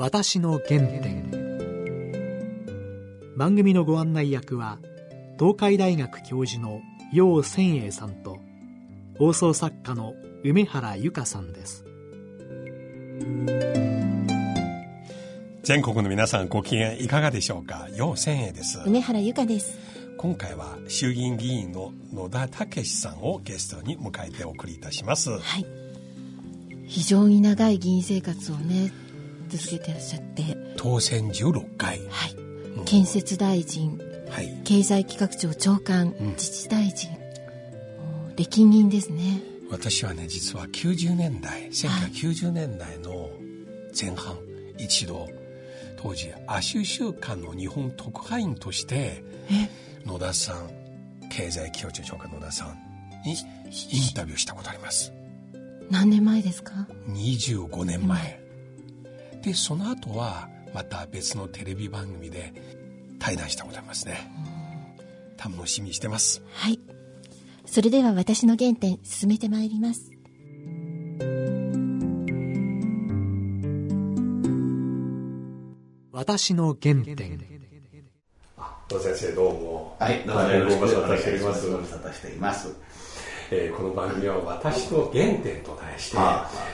私の原点。番組のご案内役は東海大学教授の楊千栄さんと放送作家の梅原由香さんです。全国の皆さんご機嫌いかがでしょうか？楊千栄です。梅原由香です。今回は衆議院議員の野田武さんをゲストに迎えてお送りいたします。はい。非常に長い議員生活をね続けてらっしゃって。当選16回。はい、うん、建設大臣、はい、経済企画庁長官、うん、自治大臣。歴任ですね。私はね実は90年代1990年代の前半、はい、一度当時亜州週間の日本特派員として野田さん経済企画庁長官野田さんにインタビューしたことあります。何年前ですか？25年前でその後はまた別のテレビ番組で対談したことありますね。楽しみにしてます。はい。それでは私の原点進めてまいります。私の原点。野先生どうも。はいどうもよろしくお願いしますえー、この番組は「私の原点」と題して、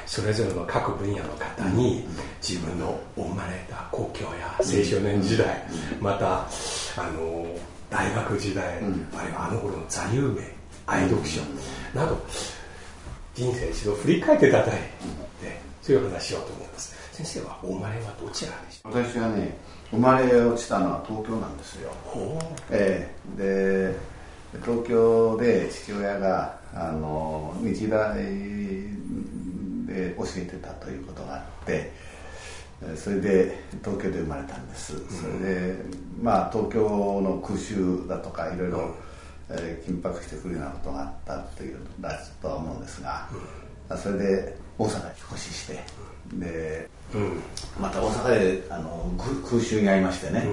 それぞれの各分野の方に自分の生まれた故郷や青少年時代、またあの大学時代、あるいはあの頃の座右銘愛読書など人生一度振り返っていただいてそういう話しようと思います。先生はお生まれはどちらでした？私はね生まれ落ちたのは東京なんですよ、えー、で東京で父親があの日大で教えてたということがあってそれで東京で生まれたんです。それでまあ東京の空襲だとかいろいろ、えー、緊迫してくるようなことがあったというだとは思うんですが、それで大阪に引っ越ししてで、うん、また大阪であの空襲に遭いましてね、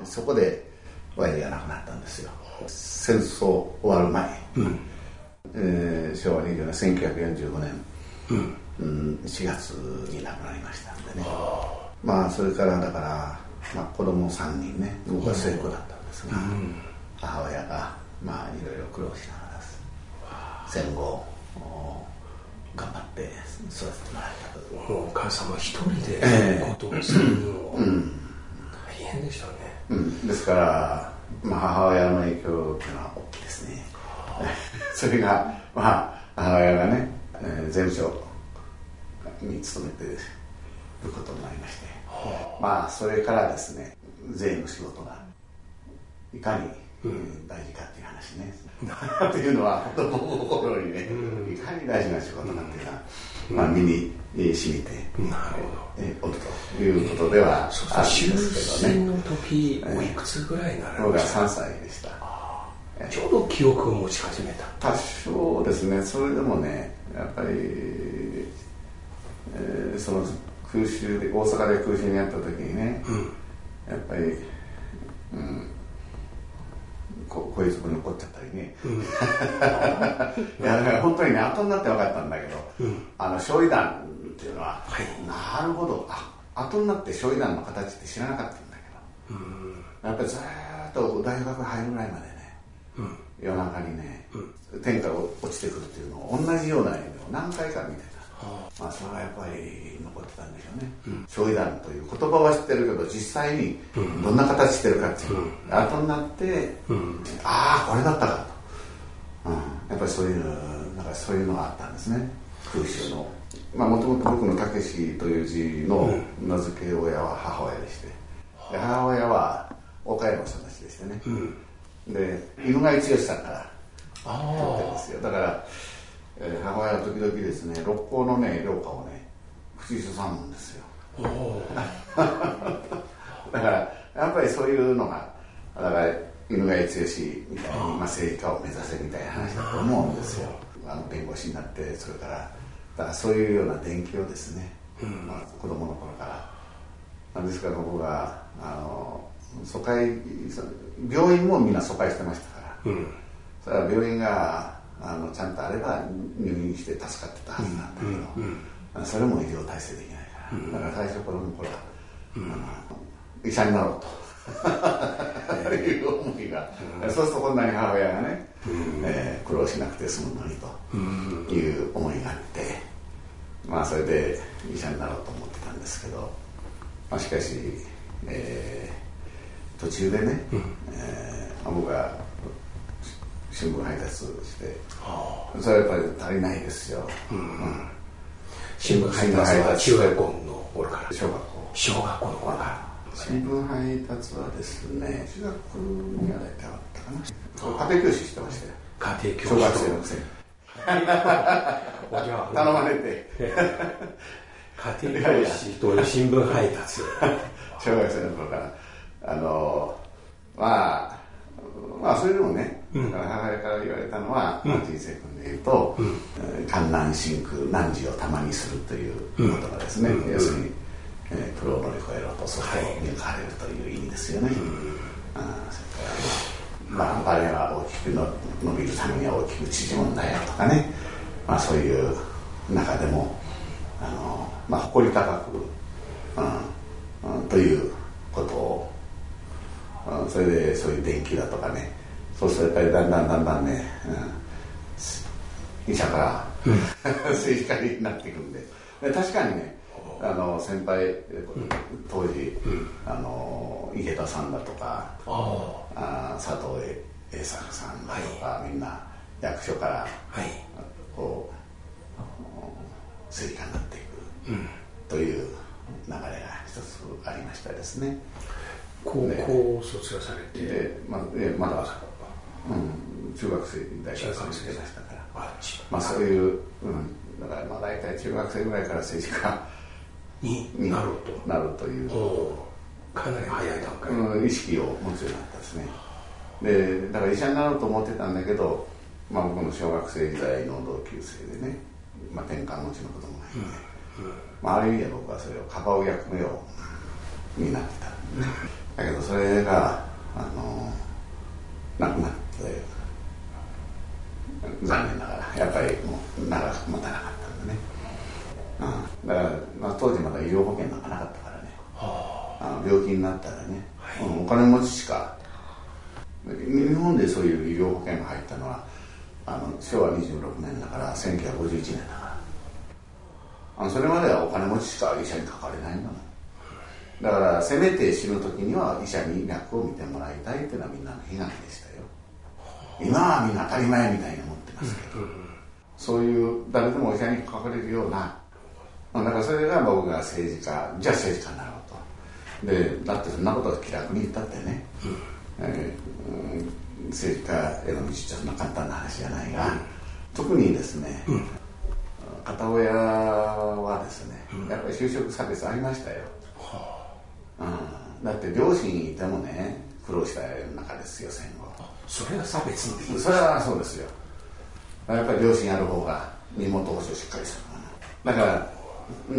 うん、そこで親父が亡くなったんですよ。戦争終わる前、うん。えー、昭和20年1945年、うん。うん、4月に亡くなりましたんでね。まあそれからだから、まあ、子供3人ね僕は末っ子だったんですが、うん、母親がまあいろいろ苦労しながら戦後頑張って育ててもらったとお母様一人でことをするのは、大変でしたね、うん、ですから、まあ、母親の影響っていうのは大きいですね。それがまあ母親がね、えー、税務署に勤めてることになりまして、まあそれからですね税の仕事がいかに、うん、大事かっていう話ね。っていうのは子供心にね、うん、いかに大事な仕事かっていうのは、うん、まあ、身に染みて、なるほど。えおるということではあるんですけどね。の時おいくつぐらいになられました僕が3歳でした。ちょうど記憶を持ち始めた。多少ですね。それでもねやっぱり、えー、その空襲で大阪で空襲にあった時にね、うん、やっぱり、うん、ここういうとこに残っちゃったりね、うん、いやだから本当にね後になって分かったんだけど、うん、あの焼夷弾っていうのは、はい、なるほど。あ後になって焼夷弾の形って知らなかったんだけど、うん、やっぱりずっと大学入るぐらいまで夜中にね、天から落ちてくるっていうのを同じような夢を何回か見てた、まあ、それはやっぱり残ってたんでしょうね、うん、焼夷弾という言葉は知ってるけど実際にどんな形してるかっていう、うん、後になって、うん、ああこれだったかと、うん、やっぱりそういうなんかそういうのがあったんですね。空襲の。まあもともと僕の「たけし」という字の名付け親は母親でして。で母親は岡山育ちでしてね、で犬飼剛さんから取ってますよ。だから、えー、母親は時々ですね六甲のね涼花をね口ずさむんですよ。だからやっぱりそういうのがだから犬飼剛みたいに、まあ、政治家を目指せみたいな話だと思うんですよ。あの弁護士になってそれからだからそういうような電気をですね、うん、まあ、子供の頃から。ですから僕があの疎開病院もみんな疎開してましたから、うん、それは病院があのちゃんとあれば入院して助かってたはずなんだけど、うんうん、それも医療体制できないから、だから最初子供の頃はうん、医者になろうと。いう思いが、うん、そうするとこんなに母親がね、うん、えー、苦労しなくて済むのにという思いがあって、まあそれで医者になろうと思ってたんですけど、まあ、しかし、えー、途中でね、うん、えー、僕が新聞配達して、それはやっぱり足りないですよ、うん。新聞配達は中学校の頃から。小学校。小学校の頃から。新聞配達はですね中学には大体あったかな。家庭教師してましたよ。家庭教師小学生のくせに頼まれて。家庭教師と新聞配達。小学生の頃から。あのまあまあそれでもね、うん、母親から言われたのは、うん、人生君で言うと「観南真空汝を玉にする」という言葉ですね、要するに、えー、苦労を乗り越えろとそこを見抜かれるという意味ですよね、あそれからまあ、あれは大きくの伸びるためには大きく縮むんだよとかね、まあ、そういう中でもあの、まあ、誇り高く、うんうん、ということをそれでそういう電気だとかね。そうするとやっぱりだんだんだんだんね、うん、医者から政治家になっていくんで。で確かにねあの先輩当時、うん、あの池田さんだとかあ佐藤栄作さんだとか、はい、みんな役所から、はい、こう政治家になっていく、うん、という流れが一つありましたですね。高校卒業されて。で、まあ、えまだ、うん、中学生大学生してましたからまあそういう、うん、だからまあ大体中学生ぐらいから政治家に。なると。なるという。かなり早い段階、うん、意識を持つようになったですね。でだから医者になろうと思ってたんだけど、まあ、僕の小学生時代の同級生でね、まあ、転換持ちの子供がいて、うん。うん、まあ、ある意味で僕はそれをかばう役目を担ってた だけどそれがあのなくなって残念ながらやっぱりもう長く持たなかったんでね、うん、だから、まあ、当時まだ医療保険なんかなかったからね、はあ、あの病気になったらね、はい、お金持ちしか日本でそういう医療保険が入ったのはあの昭和26年だから1951年だから。あのそれまではお金持ちしか医者にかかれないんだもんだからせめて死ぬ時には医者に脈を見てもらいたいっていうのはみんなの悲願でしたよ。今はみんな当たり前みたいに思ってますけど、そういう誰でも医者にかかれるような。だからそれが僕が政治家じゃあ政治家になろうと。でだってそんなことは気楽に言ったってね、うん。えー、政治家への道ってそんな簡単な話じゃないが、特にですね、うん、片親はですねやっぱり就職差別ありましたよ、うん、だって両親いてもね苦労した中ですよ戦後。それが差別のそれはそうですよ。やっぱり両親やる方が身元保証しっかりする。だから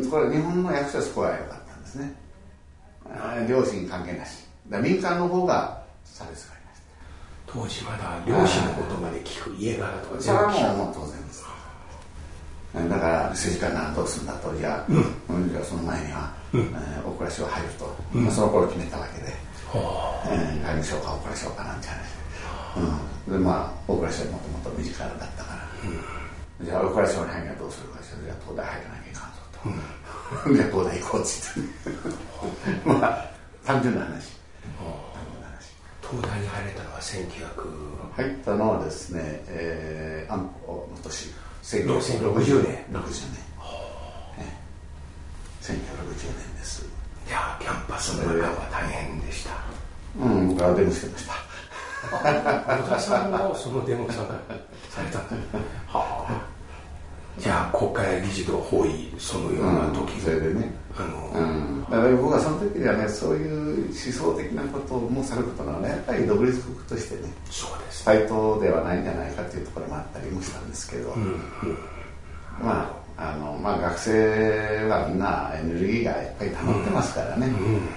これ日本の役所はそこは良かったんですね。両親関係なし。民間の方が差別がありました。当時まだ両親のことまで聞く家柄とかそれはもう当然ですだから政治家ならどうするんだと。じゃあ、うん、じゃあその前にはうん、えー、大蔵省入ると、うん、まあ、その頃決めたわけで、えー、外務省か大蔵省かなんて話、うん、でまあ大蔵省もともと身近だったから、うん、じゃあ大蔵省に入るにはどうするかじゃあ東大入らなきゃいかんぞと、うん、じゃあ東大行こうっつって。まあ単純な話。東大に入れたのは1900入ったのはですね、えー、安保の年1960年60年1960年です。いやキャンパスの中は大変でした。うん僕はデモしてました。野田さんもそのデモ参加された。はあ。じゃあ国会議事堂包囲そのような時、うん、それでね。あの、うん、だから僕はその時にはねそういう思想的なこともさることなのは、ね、やっぱり独立国としてねそうです。対等ではないんじゃないかというところもあったりもしたんですけど、うん、まああのまあ、学生はみんなエネルギーがいっぱい溜まってますからね、うん。うん、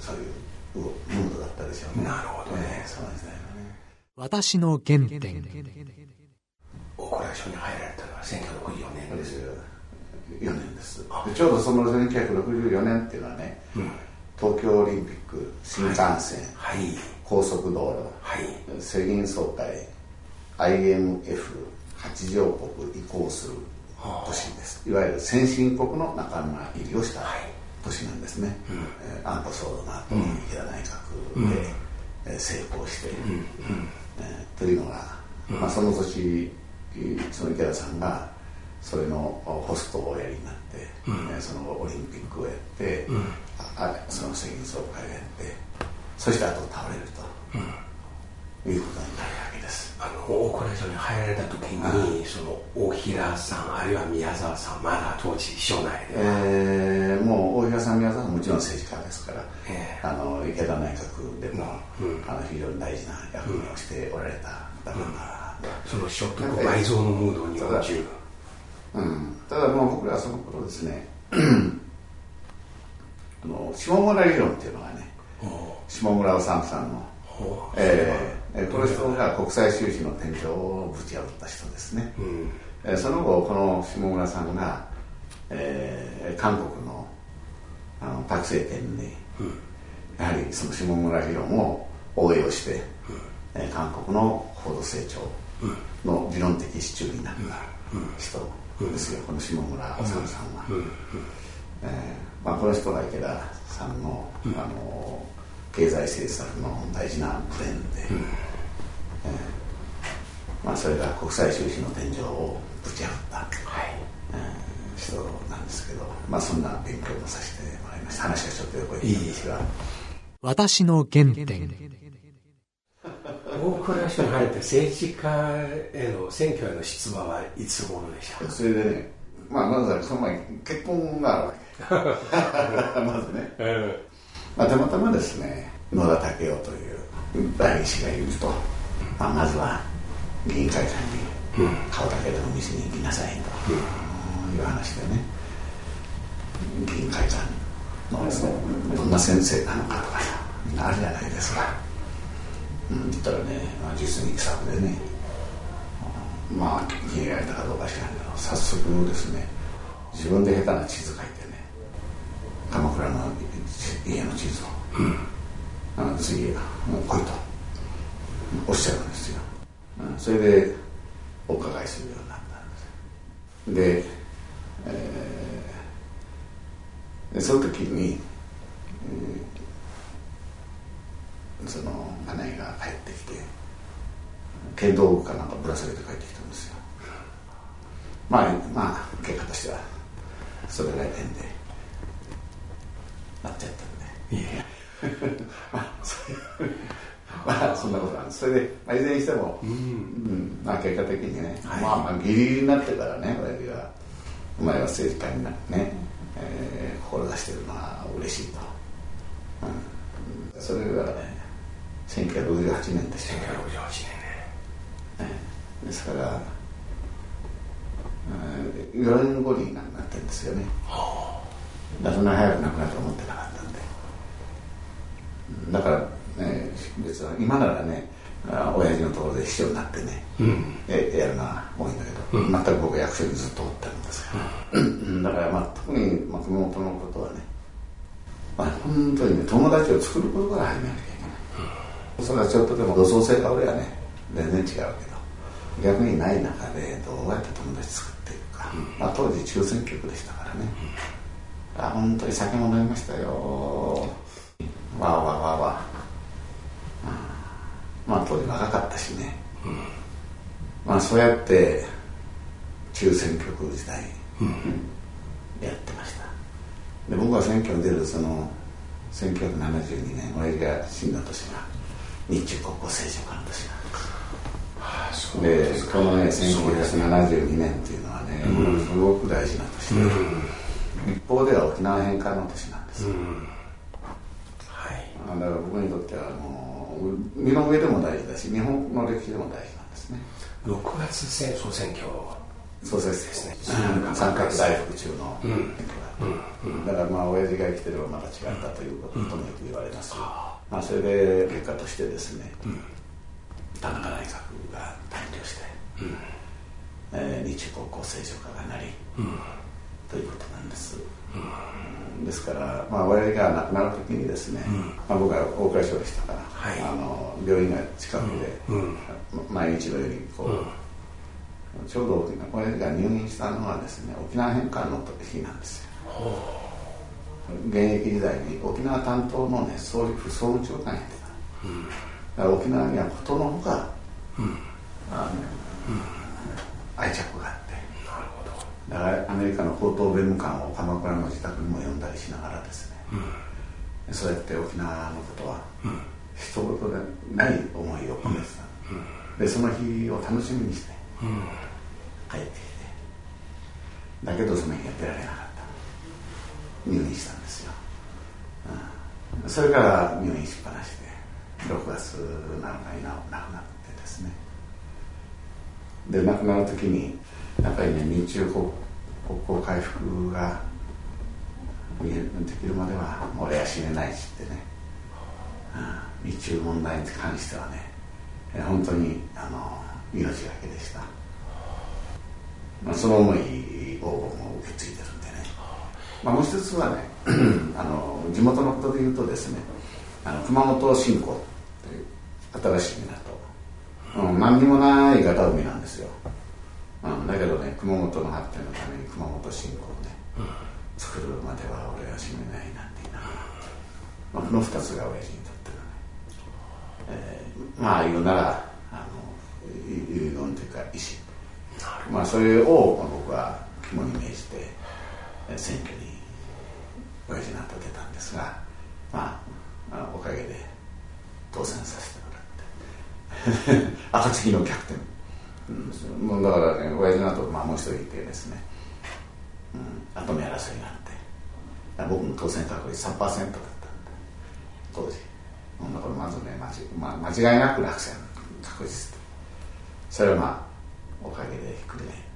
そういうムードだったでしょうね。なるほどね、その時代のね。私の原点。大蔵省に入られたのは1964年です年ですでちょうどその1964年っていうのはね、うん、東京オリンピック新幹線、はい、高速道路、はい、世銀総会 IMF 八条国移行する年です、いわゆる先進国の仲間入りをした年なんですね、うん。えー、安保騒動の後、うん、平内閣で、うん、成功して、うん、えー、というのが、まあ、その年その池田さんがそれのホストをおやりになって、うん、そのオリンピックをやって、うん、あその世銀総会をやってそしてあと倒れると、うん、いうことになるわけです。あの大蔵省に入られた時にその大平さんあるいは宮沢さんまだ当時省内でえー、もう大平さん宮沢さんもちろん政治家ですから、えー、あの池田内閣でも、あの非常に大事な役目をしておられた方が、その所得倍増のムードには十分うん、ただもう僕らはその頃ですね あの下村理論っていうのがね下村治さんの、えー、この人が国際収支の天井をぶち破った人ですね、うん、えー、その後この下村さんが、えー、韓国のあのパク政権に、うん、やはりその下村理論を応用して、うん、えー、韓国の高度成長の理論的支柱になった人、ですよ、この下村治さんは、えーまあ、この人が池田さんの,、あの経済政策の大事なブレンで、えーまあ、それが国際収支の天井をぶち破った、はい。えー、人なんですけど、まあ、そんな勉強もさせてもらいました。話がちょっと横行ったんですが私の原点大蔵省に入って政治家への選挙への出馬はいつ頃でしたそれでね、まあ、まずはその前に結婚があるわけ。まずね、えー、まあ、たまたまですね野田武雄という代議士がいると、まあ、まずは議員会館に顔だけでも見せに行きなさいと。いう話でね。議員会館のですねどんな先生なのかとかみんなあるじゃないですか。うん、言ったらね、まあ、実に気さくでね、まあ気に入られたかどうか知らんけど早速ですね自分で下手な地図書いてね鎌倉の家の地図を、うん、次もう来いとおっしゃるんですよ、うん、それでお伺いするようになったんですで,、えー、でその時に、えーそのマネが帰ってきて剣道具かなんかぶら下げて帰ってきたんですよ。まあまあ結果としてはそれが縁でなっちゃったんで。いや まあそういうまあそんなことなんです。それで、まあ、いずれにしても、うん、うん、まあ結果的にね、はい、まあまあギリギリになってからね親父がお前は政治家になってね、えー、志してるのは嬉しいと、うん、それがね1968年ですよ1968年ね、ですから4年後に亡くなってるんですよね。だそんな早く亡くなると思ってなかったんで。だから、ね、別に今ならね親父のところで秘書になってね、うん、やるのは多いんだけど、うん、全く僕は役所にずっとおったんですから、うん、だから、まあ、特に、まあ、熊本のことはね、まあ、本当にね友達を作ることから始めなきゃいけないそれはちょっとでも土葬性が俺はね。全然違うけど。逆にない中でどうやって友達作っていくか、うん、まあ、当時抽選局でしたからね、うん、あ本当に酒も飲みましたよ。わあわあわあわあ、うん、まあ当時若かったしね、うん、まあそうやって抽選局時代やってました。で僕は選挙に出るその1972年親父が死んだ年が日中国交正常化の年なんですでこのね1972年っていうのはね、うん、すごく大事な年で、うん、一方では沖縄返還の年なんです、うん、はい。だから僕にとってはもう身の上でも大事だし日本の歴史でも大事なんですね。6月戦総選挙。そうですね。三角大福中の選挙だ、だからまあ親父が生きてればまた違ったということともよく言われます、まあ、それで結果としてですね、うん、田中内閣が誕生して、うん、えー、日中国交正常化がなり、うん、ということなんです、うん、ですから、まあ、我々が亡くなる時にですね、うん、まあ、僕は大蔵省でしたから、はい、あの病院が近くで、毎日のようにこう、ちょうど我々が入院したのはですね沖縄返還の日なんですよ現役時代に沖縄担当のね総理府総務長官やってた、うん、だから沖縄にはことのほか、うん、あの、うん、愛着があって。なるほど。だからアメリカの高等弁務官を鎌倉の自宅にも呼んだりしながらですね、うん、そうやって沖縄のことは、うん、一言でない思いを込めてた、うん、でその日を楽しみにして、帰ってきて。だけどその日やってられなかった入院したんですよ、うん、それから入院しっぱなしで6月7日に亡くなってですね。で亡くなる時にやっぱりね日中国交回復ができるまでは俺は死ねないしってね、うん、日中問題に関してはね。本当にあの命がけでした、まあ、その思いを受け継いでるまあ、もう一つはね あの地元のことで言うとですねあの熊本新港という新しい港、うん、何にもないガタ海なんですよ、うん、だけどね熊本の発展のために熊本新港をね、うん、作るまでは俺は死ねないなんて言いながら、まあ、この二つが親父にとってはね、えー、まあ言うならあの遺言というか意思まあそれを僕は肝に銘じて選挙に親父の後出たんですが、まあ、おかげで当選させてもらって。暁の逆転、うん、もうだからね親父の後、まあ、もう一人いてですね、うん、後目争いがあって。僕の当選確率3%だったんで。当時。だからまずね間,、まあ、間違いなく落選。確実それはまあおかげでひっくり返って。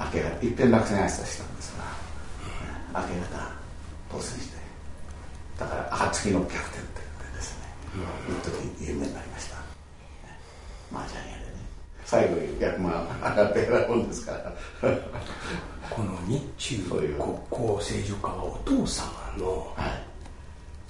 明け方いっぺん落選挨拶したんですが明け方当選してだから暁の逆転って言ってですね、うん、一時有名になりました。麻雀屋でね。最後に100万上がって選ぶんですから。この日中国交正常化はお父様の、はい、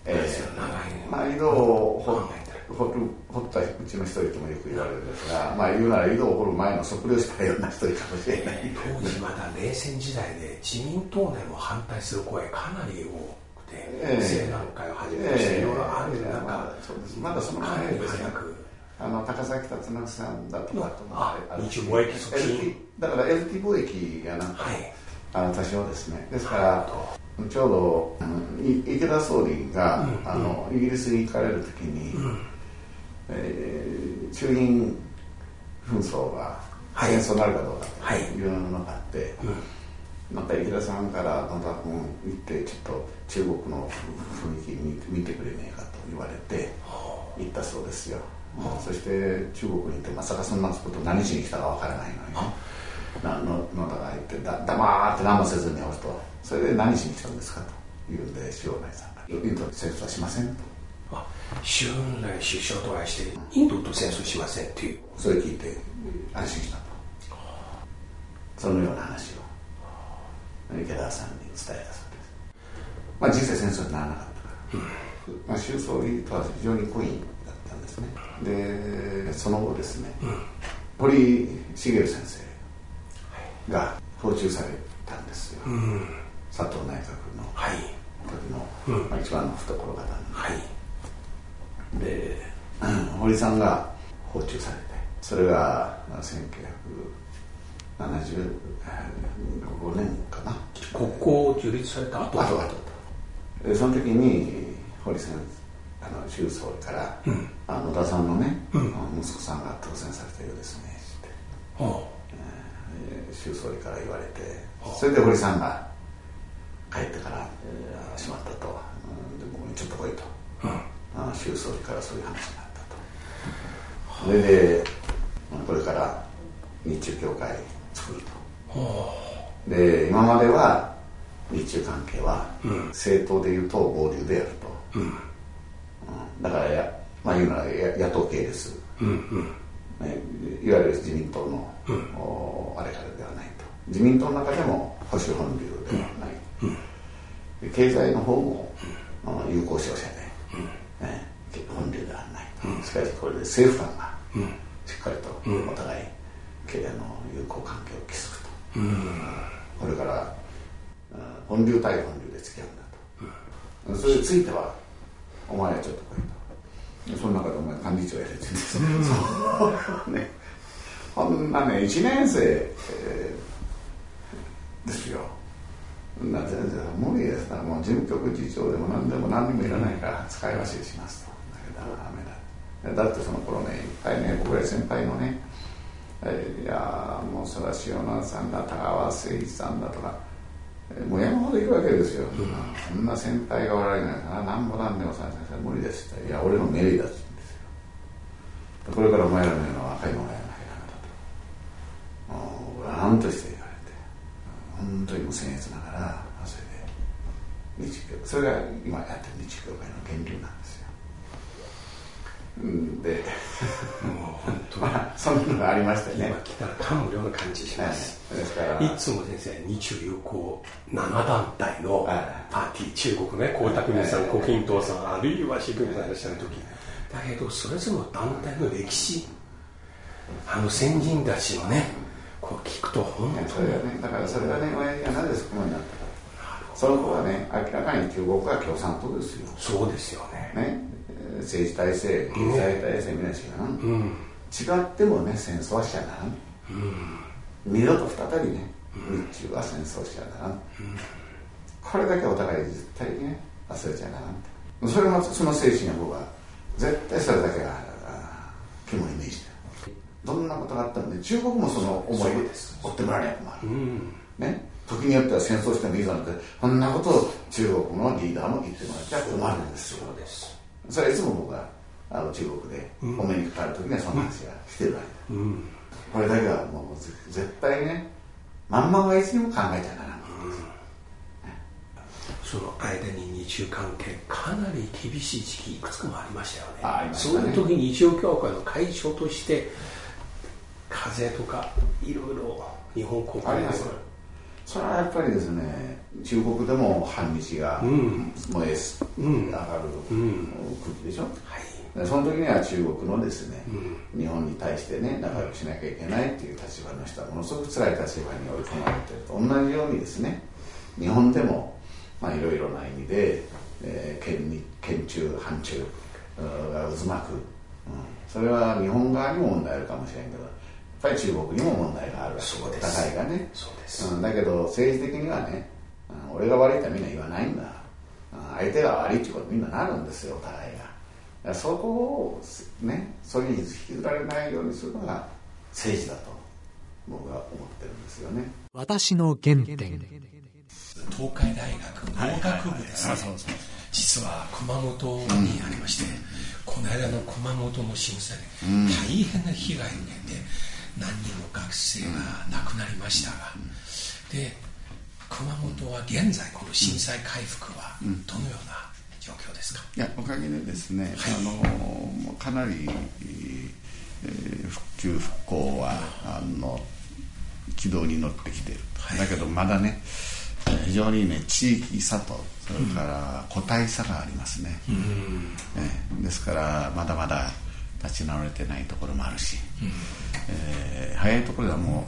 えー、長いまあ井戸を掘掘掘ったうちの一人ともよく言われるんですが、まあ、言うなら井戸を掘る前の測量したような一人かもしれない。当時まだ冷戦時代で自民党内も反対する声かなり多くて、えー、会をはじめとしていろいろある中、まあ、そうですまだその前ですね。あの高崎達成さんだとかとあ日中貿易促進だから LT 貿易がなんか、はい、あの多少ですね。ですからちょうど池田総理が、うん、あのイギリスに行かれる時に、うんえー、中印紛争が戦争になるかどうかというのがあって、また池田さんから野田君行ってちょっと中国の雰囲気見てくれねえかと言われて行ったそうですよ、そして中国に行ってまさかそんなこと何しに来たかわからないのにね。野田が言ってだ黙って何もせずにおると。それで何しに来たんですかと言うんで塩内さんが「インド戦争はしません」と。周恩来首相と愛してインドと戦争しませんっていうそれ聞いて安心した。とそのような話を。池田さんに伝えたそうですまあ実際戦争にならなかったから、うん、まあ、周総理とは非常に濃いだったんですね。でその後ですね、うん、堀茂先生が訪中されたんですよ、うん、佐藤内閣の時の、はいまあ、一番の懐方に、はいで、堀さんが訪中されてそれが1975年かな。国交樹立された後後その時に堀先あの周総理から、うん、あ野田さんのね、うん、息子さんが当選されたようですねって、えー、周総理から言われて。それで堀さんが帰ってから「しまった」と「で僕にちょっと来い」と。うん周総理からそういう話になったと。それでこれから日中協会作ると。で今までは日中関係は政党でいうと合流でやると、うん、だからや、まあ、言うなら野党系です、うんうん。ね、いわゆる自民党の、うん、あれからではないと。自民党の中でも保守本流ではない、うん、経済の方も、うん、有効商社で、しかしこれで政府間がしっかりとお互い、経営の友好関係を築くと、これから本流対本流で付き合うんだと、それについてはお前はちょっと来いと。その中でお前幹事長やれって言うんですよ、ね。こんなね1年生、えー、ですよ。な全然無理ですなもう事務局次長でも何でも何にもいらないから使い走りしますと。だけどダメだだってその頃ねいっぱいね僕ら先輩のねいやもうそれは塩野さんだ田川誠一さんだとかもう山ほどいるわけですよ、そんな先輩がおられないから何も何でもさ無理ですって。いや俺の命令だって言うんですよ。これからお前らのような若いのがやわんと。して言われて。本当にもう僭越ながらそれで。日教それが今やってる日教会の源流なんですよで。もう本当まあそんなのがありましてね。今来たら感無量な感じします、はい、ですから。いつも先生日中友好7団体のパーティー、中国ね江沢民さん胡錦涛さんあるいは習近平さんいらっしゃる時。だけどそれぞれの団体の歴史あの先人たちのねこう聞くと本当にそれはねだからそれはね親父がなぜそこまでなったか。その子はね明らかに中国は共産党ですよ。そうですよね。ね政治体制経済体制みんな違う、うん、違ってもね戦争はしちゃな。らん、うん、二度と再びね日中は戦争しちゃな。らん、うん、これだけお互い絶対にね忘れちゃならんそれもその精神は僕は絶対それだけは肝に銘じてどんなことがあったんで中国もその思いで追ってもらえないと困る、う。ん、ね。時によっては戦争してもいいぞなんてこんなことを中国のリーダーも言ってもらっちゃ困るんですよそれはいつも僕はあの中国でお目にかかる時にはその話がしてるわけだ、うん、これだけはもう絶対ねまんまはいつにも考えちゃならない、その間に日中関係かなり厳しい時期いくつかもありましたよね、ね、そういう時に日曜協会の会長として風とかいろいろ日本国ありますそれはやっぱりですね中国でも反日が燃えす、うん、上がる空気でしょ、はい、その時には中国のですね、うん、日本に対してね仲良くしなきゃいけないっていう立場の人はものすごく辛い立場に追い込まれてると同じようにですね日本でもまあいろいろな意味で、えー、県県中反中が渦巻く、うん、それは日本側にも問題あるかもしれんけどぱり中国にも問題があるわけ。で互いがね。そうです、うん、だけど政治的にはね、うん、俺が悪いってみんな言わないんだ、うん、相手が悪いってことみんななるんですよお互いが。そこをねそれに引きずられないようにするのが政治だと僕は思ってるんですよね。私の原点。東海大学農学部ですね、実は熊本にありまして、この間の熊本の震災で大変な被害を受けて、何人も学生が亡くなりましたが、で熊本は現在この震災回復はどのような状況ですか、いやおかげでですね、はい、あのかなり、えー、復旧復興はあの軌道に乗ってきている、はい、だけどまだね非常にね地域差とそれから個体差がありますね、うん、ですからまだまだ立ち直れてないところもあるし、うん、えー、早いところではも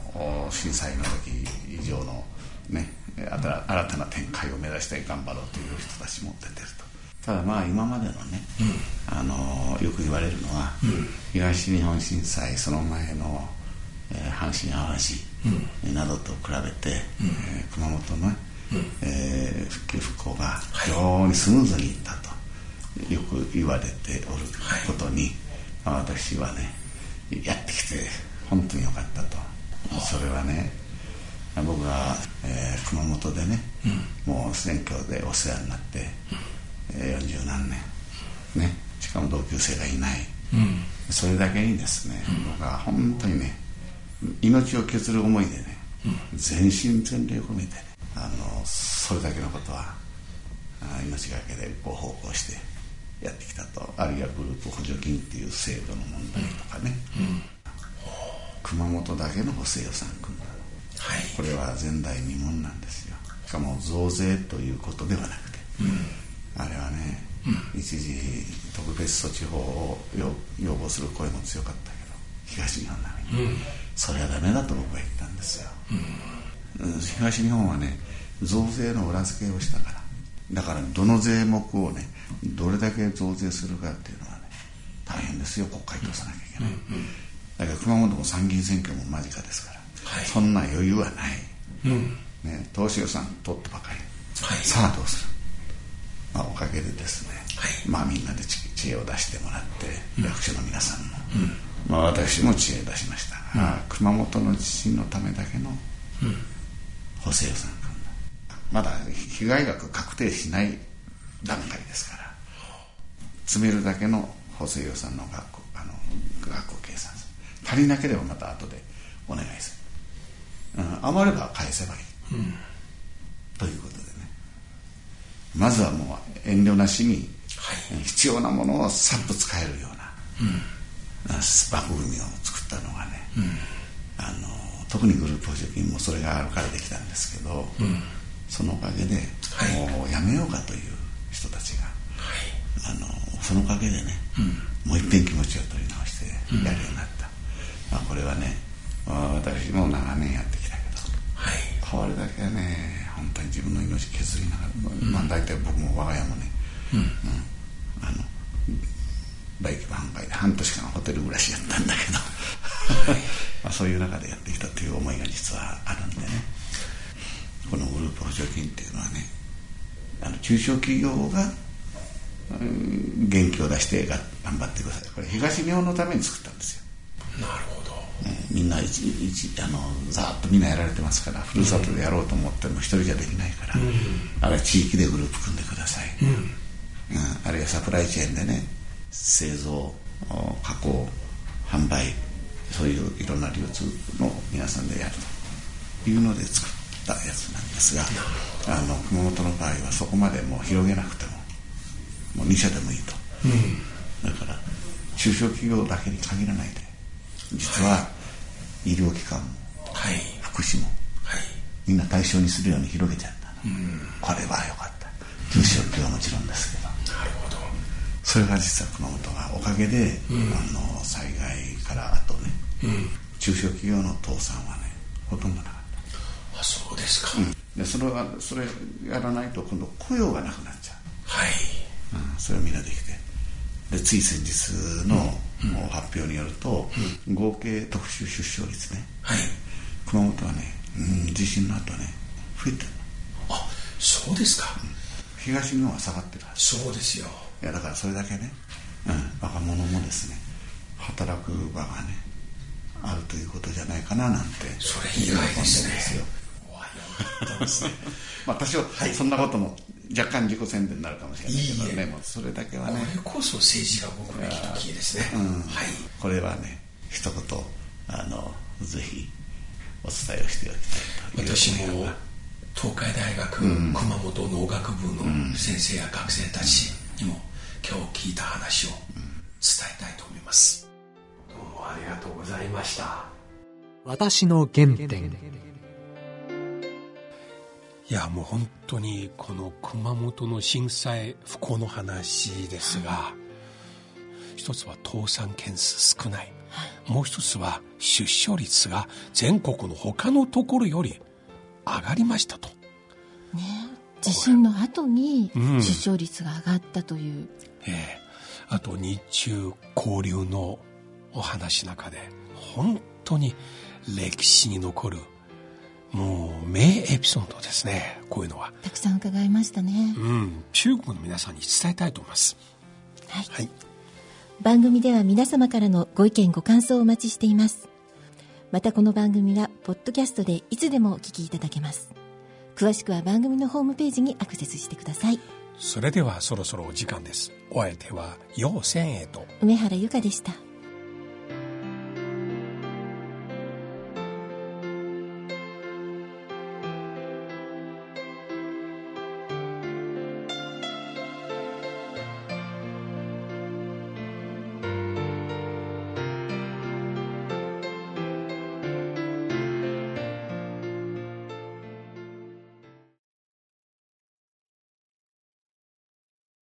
う震災の時以上のね新たな展開を目指して頑張ろうという人たちも出てると。ただまあ今までのね、うん、あのよく言われるのは、うん、東日本震災その前の、えー、阪神・淡路、うん、などと比べて、えー、熊本の、えー、復旧復興が非常にスムーズにいったとよく言われておることに、はい私はねやってきて本当によかったと。それはね僕が、えー、熊本でね、うん、もう選挙でお世話になって、うん、えー、40何年ねしかも同級生がいない、うん、それだけにですね、僕は本当にね命を削る思いでね、全身全霊を込めてねあのそれだけのことは命がけでご奉公してやってきたと。あるいはグループ補助金っていう制度の問題とかね、うん、熊本だけの補正予算組んだ、はい、これは前代未聞なんですよ。しかも増税ということではなくて、うん、あれはね、うん、一時特別措置法を要望する声も強かったけど東日本並みに、うん、それはダメだと僕は言ったんですよ、東日本はね増税の裏付けをしたから。だからどの税目をねどれだけ増税するかっていうのはね大変ですよ。国会通さなきゃいけない、だけど熊本も参議院選挙も間近ですから、はい、そんな余裕はない、うん。ね、投資予算取ってばかり、はい、さあどうする、まあ、おかげでですね、はい、まあみんなで知恵を出してもらって、うん、役所の皆さんも、うん、まあ、私も知恵出しました。が、うん、熊本の地震のためだけの補正予算まだ被害額確定しない段階ですから詰めるだけの補正予算の額あの額を計算する。足りなければまた後でお願いする、うん、余れば返せばいい、うん、ということでね。まずはもう遠慮なしに、必要なものをさっと使えるような、うん、枠組みを作ったのがね、うん、あの特にグループ補助金もそれがあるからできたんですけど、うん。そのおかげで、はい、もうやめようかという人たちが、そのおかげでね、うん、もう一遍気持ちを取り直してやるようになった、うん、まあ、これはね私も長年やってきたけど、はい、これだけはね本当に自分の命削りながら、うん、まあ大体僕も我が家もね、うん、うん、あの大規模半壊で半年間ホテル暮らしやったんだけど まあそういう中でやってきたという思いが実はあるんでね。このグループ補助金っていうのはねあの中小企業が、うん、元気を出して頑張ってください。これ東日本のために作ったんですよ。なるほど、ね、みんな一一あのざーっとみんなやられてますからふるさとでやろうと思っても一人じゃできないから、うん、あるいは地域でグループ組んでください、うん、うん、あるいはサプライチェーンでね製造加工販売そういういろんな流通の皆さんでやるというので作っったやつなんですがあの熊本の場合はそこまでもう広げなくてももう2社でもいいと、うん、だから中小企業だけに限らないで。実は医療機関も、はい、福祉も、はい、みんな対象にするように広げちゃった、うん、これは良かった。中小企業はもちろんですけど。なるほど。それが実は熊本がおかげで、うん、あの災害からあとね、中小企業の倒産はねほとんどなかった。あそうですか、うん、でそれはそれやらないと今度雇用がなくなっちゃう。はい、うん、それをみんなできてでつい先日の、発表によると、うん、合計特殊出生率ね、はい、熊本はね、うん、地震の後ね増えてる。あそうですか、東日本は下がってるそうですよ。いやだからそれだけね、うん、若者もですね働く場がねあるということじゃないかななんて。それ意外ですね。まあ多少、はい、そんなことも若干自己宣伝になるかもしれないけどねもうそれだけはね。これこそ政治が動くべき時ですね、うん、はい、これはね一言あのぜひお伝えをしておきたいと私も東海大学、うん、熊本農学部の先生や学生たちにも今日聞いた話を伝えたいと思います、どうもありがとうございました。私の原点いやもう本当にこの熊本の震災不幸の話ですが、一つは倒産件数少ない、もう一つは出生率が全国の他のところより上がりましたと。ね。地震の後に出生率が上がったという。うん、ええ。あと日中交流のお話の中で本当に歴史に残るもう名エピソードですね。こういうのは。たくさん伺いましたね。うん。中国の皆さんに伝えたいと思います。はい、はい、番組では皆様からのご意見ご感想をお待ちしています。またこの番組はポッドキャストでいつでもお聞きいただけます。詳しくは番組のホームページにアクセスしてください。それではそろそろお時間です。お相手は陽千恵と。梅原由香でした